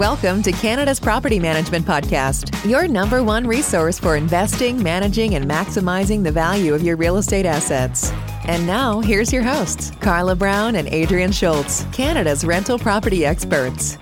Welcome to Canada's Property Management Podcast, your number one resource for investing, managing, and maximizing the value of your real estate assets. And now, here's your hosts, Carla Brown and Adrian Schultz, Canada's rental property experts.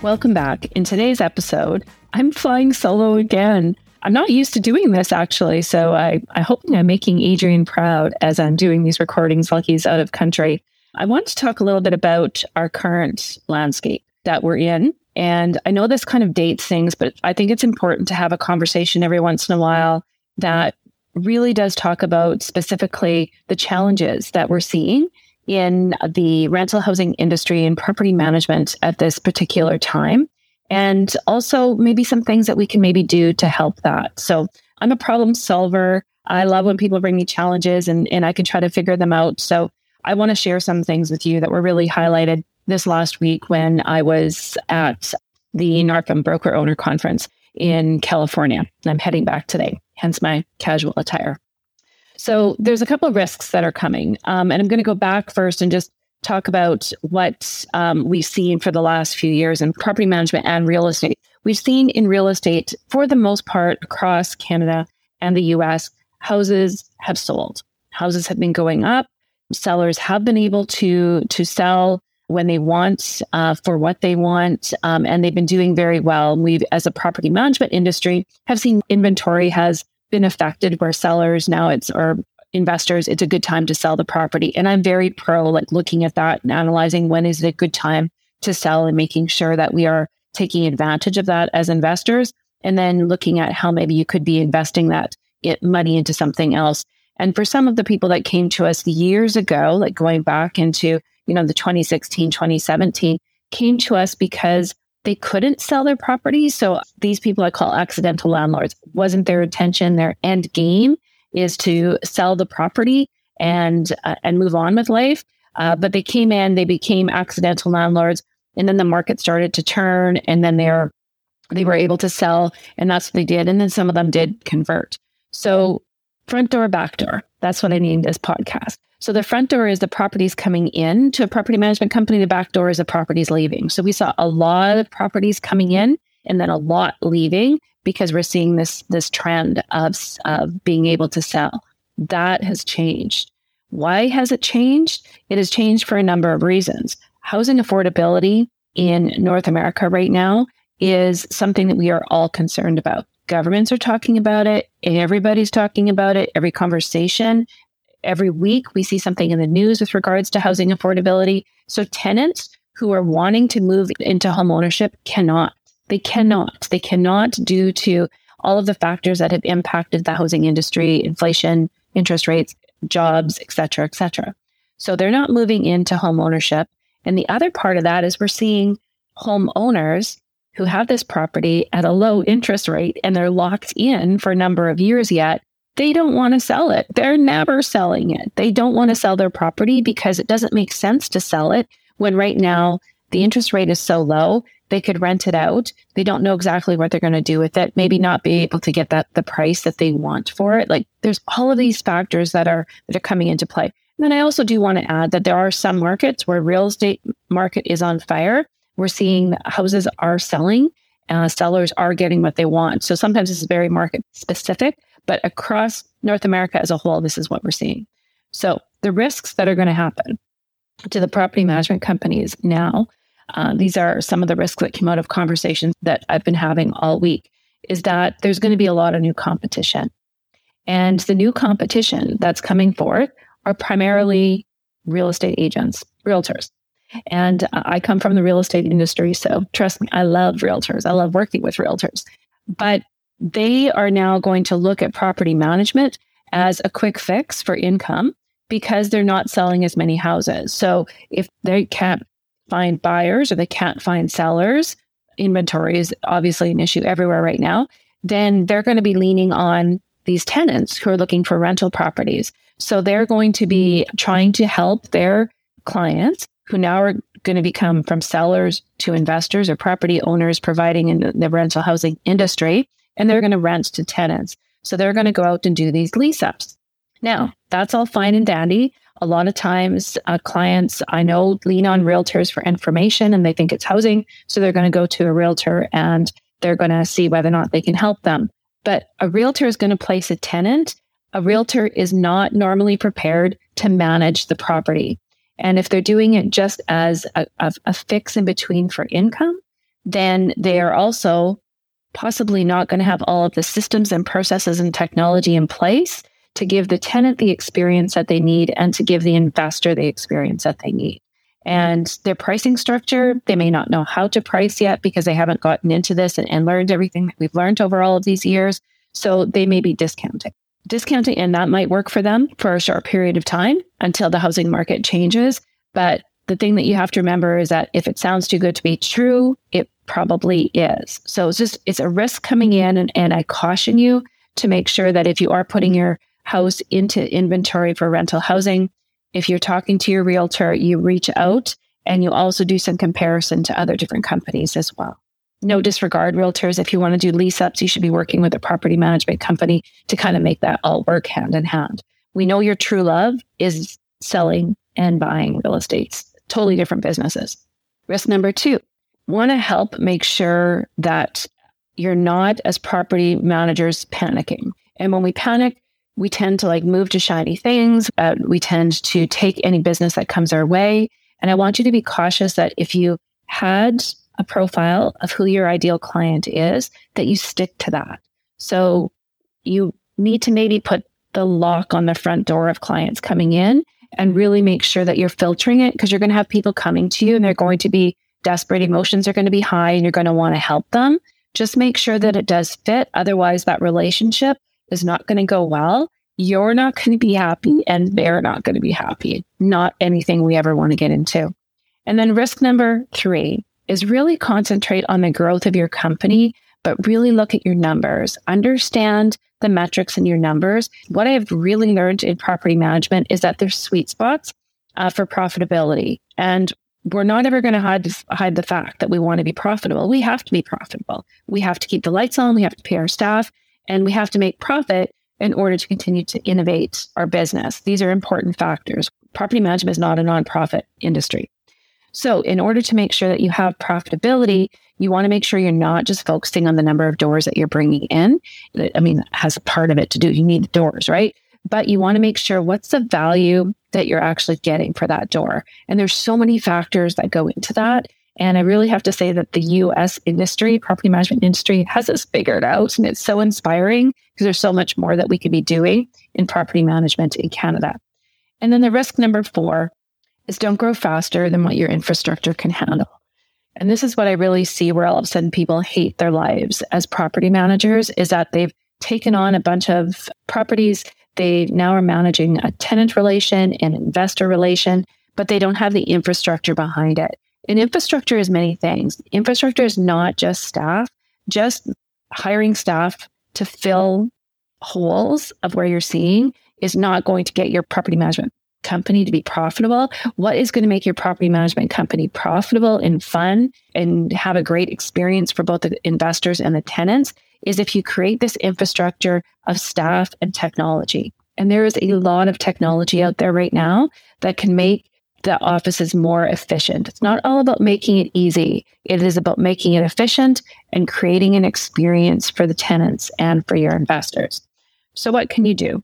Welcome back. In today's episode, I'm flying solo again. I'm not used to doing this actually, so I, I hope I'm making Adrian proud as I'm doing these recordings while he's out of country. I want to talk a little bit about our current landscape that we're in. And I know this kind of dates things, but I think it's important to have a conversation every once in a while that really does talk about specifically the challenges that we're seeing in the rental housing industry and property management at this particular time. And also maybe some things that we can maybe do to help that. So I'm a problem solver. I love when people bring me challenges and, and I can try to figure them out. So I want to share some things with you that were really highlighted this last week when I was at the NARPM Broker Owner Conference in California. And I'm heading back today, hence my casual attire. So there's a couple of risks that are coming. Um, and I'm going to go back first and just talk about what um, we've seen for the last few years in property management and real estate. We've seen in real estate, for the most part, across Canada and the US, houses have sold. Houses have been going up sellers have been able to to sell when they want uh, for what they want um, and they've been doing very well. We as a property management industry have seen inventory has been affected where sellers now it's or investors it's a good time to sell the property. And i'm very pro like looking at that and analyzing when is it a good time to sell and making sure that we are taking advantage of that as investors and then looking at how maybe you could be investing that money into something else and for some of the people that came to us years ago, like going back into, you know, the 2016, 2017, came to us because they couldn't sell their property. So these people I call accidental landlords wasn't their intention. Their end game is to sell the property and uh, and move on with life. Uh, but they came in, they became accidental landlords, and then the market started to turn, and then they're they were able to sell, and that's what they did. And then some of them did convert. So front door, back door. That's what I named this podcast. So the front door is the properties coming in to a property management company. The back door is the properties leaving. So we saw a lot of properties coming in and then a lot leaving because we're seeing this this trend of, of being able to sell. That has changed. Why has it changed? It has changed for a number of reasons. Housing affordability in North America right now is something that we are all concerned about governments are talking about it. Everybody's talking about it. Every conversation, every week, we see something in the news with regards to housing affordability. So tenants who are wanting to move into home ownership cannot. They cannot. They cannot due to all of the factors that have impacted the housing industry, inflation, interest rates, jobs, et cetera, et cetera. So they're not moving into home ownership. And the other part of that is we're seeing homeowners who have this property at a low interest rate and they're locked in for a number of years yet, they don't want to sell it. They're never selling it. They don't want to sell their property because it doesn't make sense to sell it when right now the interest rate is so low. They could rent it out. They don't know exactly what they're going to do with it. Maybe not be able to get that the price that they want for it. Like there's all of these factors that are that are coming into play. And then I also do want to add that there are some markets where real estate market is on fire we're seeing houses are selling. Uh, sellers are getting what they want. So sometimes this is very market specific, but across North America as a whole, this is what we're seeing. So the risks that are going to happen to the property management companies now, uh, these are some of the risks that came out of conversations that I've been having all week, is that there's going to be a lot of new competition. And the new competition that's coming forth are primarily real estate agents, realtors. And I come from the real estate industry. So trust me, I love realtors. I love working with realtors. But they are now going to look at property management as a quick fix for income because they're not selling as many houses. So if they can't find buyers or they can't find sellers, inventory is obviously an issue everywhere right now, then they're going to be leaning on these tenants who are looking for rental properties. So they're going to be trying to help their clients who now are going to become from sellers to investors or property owners providing in the rental housing industry, and they're going to rent to tenants. So they're going to go out and do these lease ups. Now, that's all fine and dandy. A lot of times, uh, clients I know lean on realtors for information and they think it's housing. So they're going to go to a realtor and they're going to see whether or not they can help them. But a realtor is going to place a tenant. A realtor is not normally prepared to manage the property. And if they're doing it just as a, a, fix in between for income, then they are also possibly not going to have all of the systems and processes and technology in place to give the tenant the experience that they need and to give the investor the experience that they need. And their pricing structure, they may not know how to price yet because they haven't gotten into this and, and learned everything that we've learned over all of these years. So they may be discounting. Discounting, and that might work for them for a short period of time until the housing market changes. But the thing that you have to remember is that if it sounds too good to be true, it probably is. So it's just, it's a risk coming mm-hmm. in. And, and I caution you to make sure that if you are putting your house into inventory for rental housing. If you're talking to your realtor, you reach out and you also do some comparison to other different companies as well. No disregard realtors. If you want to do lease ups, you should be working with a property management company to kind of make that all work hand in hand. We know your true love is selling and buying real estates, totally different businesses. Risk number two, want to help make sure that you're not, as property managers, panicking. And when we panic, we tend to like move to shiny things. Uh, we tend to take any business that comes our way. And I want you to be cautious that if you had a profile of who your ideal client is, that you stick to that. So you need to maybe put the lock on the front door of clients coming in and really make sure that you're filtering it because you're going to have people coming to you and they're going to be desperate. Emotions are going to be high and you're going to want to help them. Just make sure that it does fit. Otherwise, that relationship is not going to go well, you're not going to be happy and they're not going to be happy. Not anything we ever want to get into. And then risk number three is really concentrate on the growth of your company, but really look at your numbers. Understand the metrics in your numbers. What I've really learned in property management is that there's sweet spots uh, for profitability. And we're not ever going to hide, hide the fact that we want to be profitable. We have to be profitable. We have to keep the lights on. We have to pay our staff and we have to make profit in order to continue to innovate our business. These are important factors. Property management is not a nonprofit industry. So, in order to make sure that you have profitability, you want to make sure you're not just focusing on the number of doors that you're bringing in. I mean, has a part of it to do. You need the doors, right? But you want to make sure what's the value that you're actually getting for that door. And there's so many factors that go into that. And I really have to say that the US industry, property management industry, has this figured out. And it's so inspiring because there's so much more that we could be doing in property management in Canada. And then the risk number four is don't grow faster than what your infrastructure can handle. And this is what I really see where all of a sudden people hate their lives as property managers is that they've taken on a bunch of properties. They now are managing a tenant relation and investor relation, but they don't have the infrastructure behind it. And infrastructure is many things. Infrastructure is not just staff, just hiring staff to fill holes of where you're seeing is not going to get your property management company to be profitable. What is going to make your property management company profitable and fun and have a great experience for both the investors and the tenants is if you create this infrastructure of staff and technology. And there is a lot of technology out there right now that can make the office is more efficient. It's not all about making it easy. It is about making it efficient and creating an experience for the tenants and for your investors. So what can you do?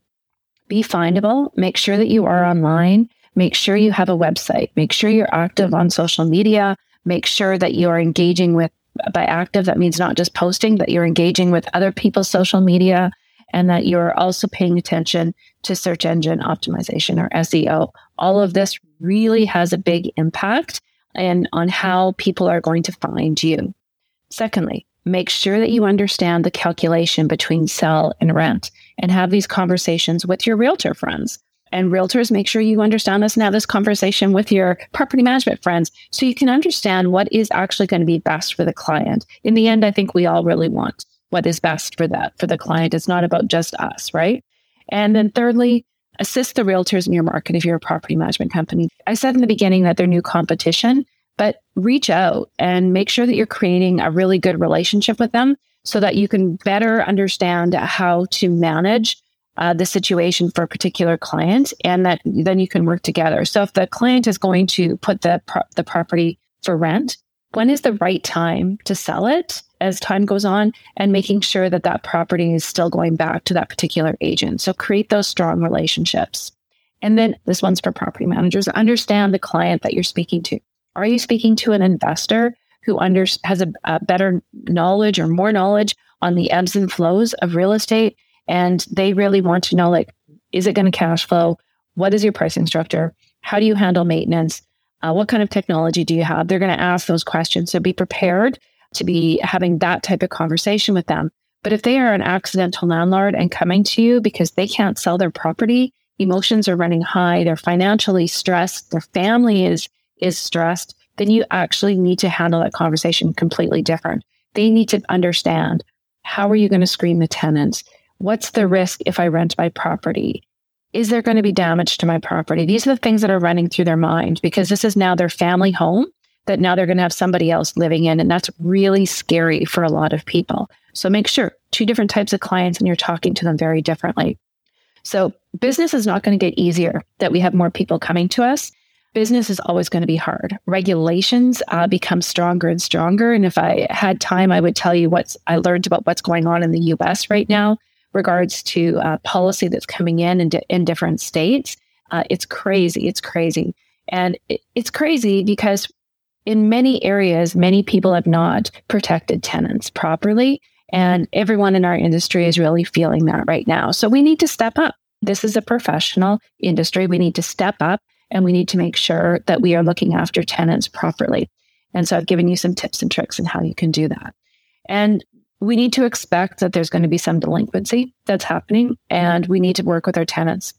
Be findable. Make sure that you are online. Make sure you have a website. Make sure you're active on social media. Make sure that you are engaging with by active, that means not just posting, but you're engaging with other people's social media and that you're also paying attention to search engine optimization or SEO. All of this really has a big impact and on how people are going to find you. Secondly, make sure that you understand the calculation between sell and rent and have these conversations with your realtor friends. And realtors, make sure you understand this and have this conversation with your property management friends so you can understand what is actually going to be best for the client. In the end, I think we all really want what is best for that, for the client. It's not about just us, right? And then thirdly, assist the realtors in your market if you're a property management company. I said in the beginning that they're new competition, but reach out and make sure that you're creating a really good relationship with them so that you can better understand how to manage uh, the situation for a particular client, and that then you can work together. So if the client is going to put the pro- the property for rent, when is the right time to sell it as time goes on, and making sure that that property is still going back to that particular agent. So create those strong relationships. And then this one's for property managers. Understand the client that you're speaking to. Are you speaking to an investor who under, has a, a better knowledge or more knowledge on the ebbs and flows of real estate? And they really want to know, like, is it going to cash flow? What is your pricing structure? How do you handle maintenance? Uh, what kind of technology do you have? They're going to ask those questions. So be prepared to be having that type of conversation with them. But if they are an accidental landlord and coming to you because they can't sell their property, emotions are running high, they're financially stressed, their family is is stressed, then you actually need to handle that conversation completely different. They need to understand how are you going to screen the tenants? What's the risk if I rent my property? Is there going to be damage to my property? These are the things that are running through their mind because this is now their family home that now they're going to have somebody else living in. And that's really scary for a lot of people. So make sure two different types of clients and you're talking to them very differently. So business is not going to get easier that we have more people coming to us business is always going to be hard. Regulations uh, become stronger and stronger. And if I had time, I would tell you what I learned about what's going on in the U.S. right now, regards to uh, policy that's coming in in, di- in different states. Uh, it's crazy. It's crazy, and it, it's crazy because in many areas, many people have not protected tenants properly, and everyone in our industry is really feeling that right now. So we need to step up. This is a professional industry. We need to step up and we need to make sure that we are looking after tenants properly. And so I've given you some tips and tricks on how you can do that. And we need to expect that there's going to be some delinquency that's happening, and we need to work with our tenants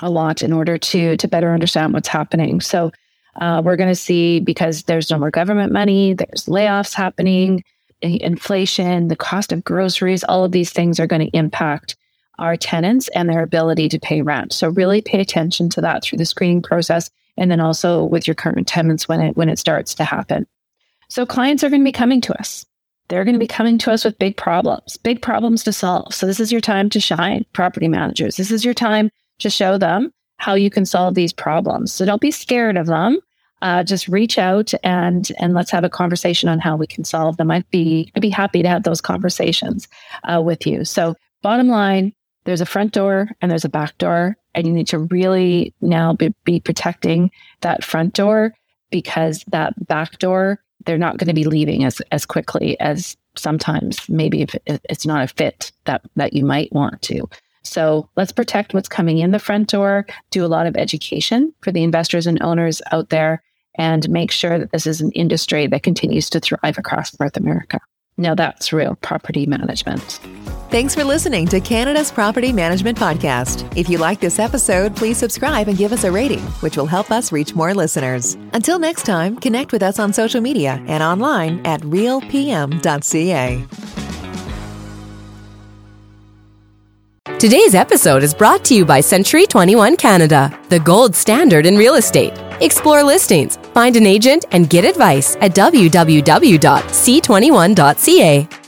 a lot in order to to better understand what's happening. So uh, we're going to see because there's no more government money, there's layoffs happening, inflation, the cost of groceries, all of these things are going to impact our tenants and their ability to pay rent. So really pay attention to that through the screening process and then also with your current tenants when it when it starts to happen. So clients are going to be coming to us. They're going to be coming to us with big problems, big problems to solve. So this is your time to shine, property managers. This is your time to show them how you can solve these problems. So don't be scared of them. Uh, just reach out and and let's have a conversation on how we can solve them. I'd be I'd be happy to have those conversations uh, with you. So bottom line, there's a front door and there's a back door. And you need to really now be, be protecting that front door because that back door, they're not going to be leaving as, as quickly as sometimes maybe if it's not a fit that, that you might want to. So let's protect what's coming in the front door, do a lot of education for the investors and owners out there, and make sure that this is an industry that continues to thrive across North America. Now that's real property management. Thanks for listening to Canada's Property Management Podcast. If you like this episode, please subscribe and give us a rating, which will help us reach more listeners. Until next time, connect with us on social media and online at realpm.ca. Today's episode is brought to you by Century 21 Canada, the gold standard in real estate. Explore listings, find an agent, and get advice at www.c21.ca.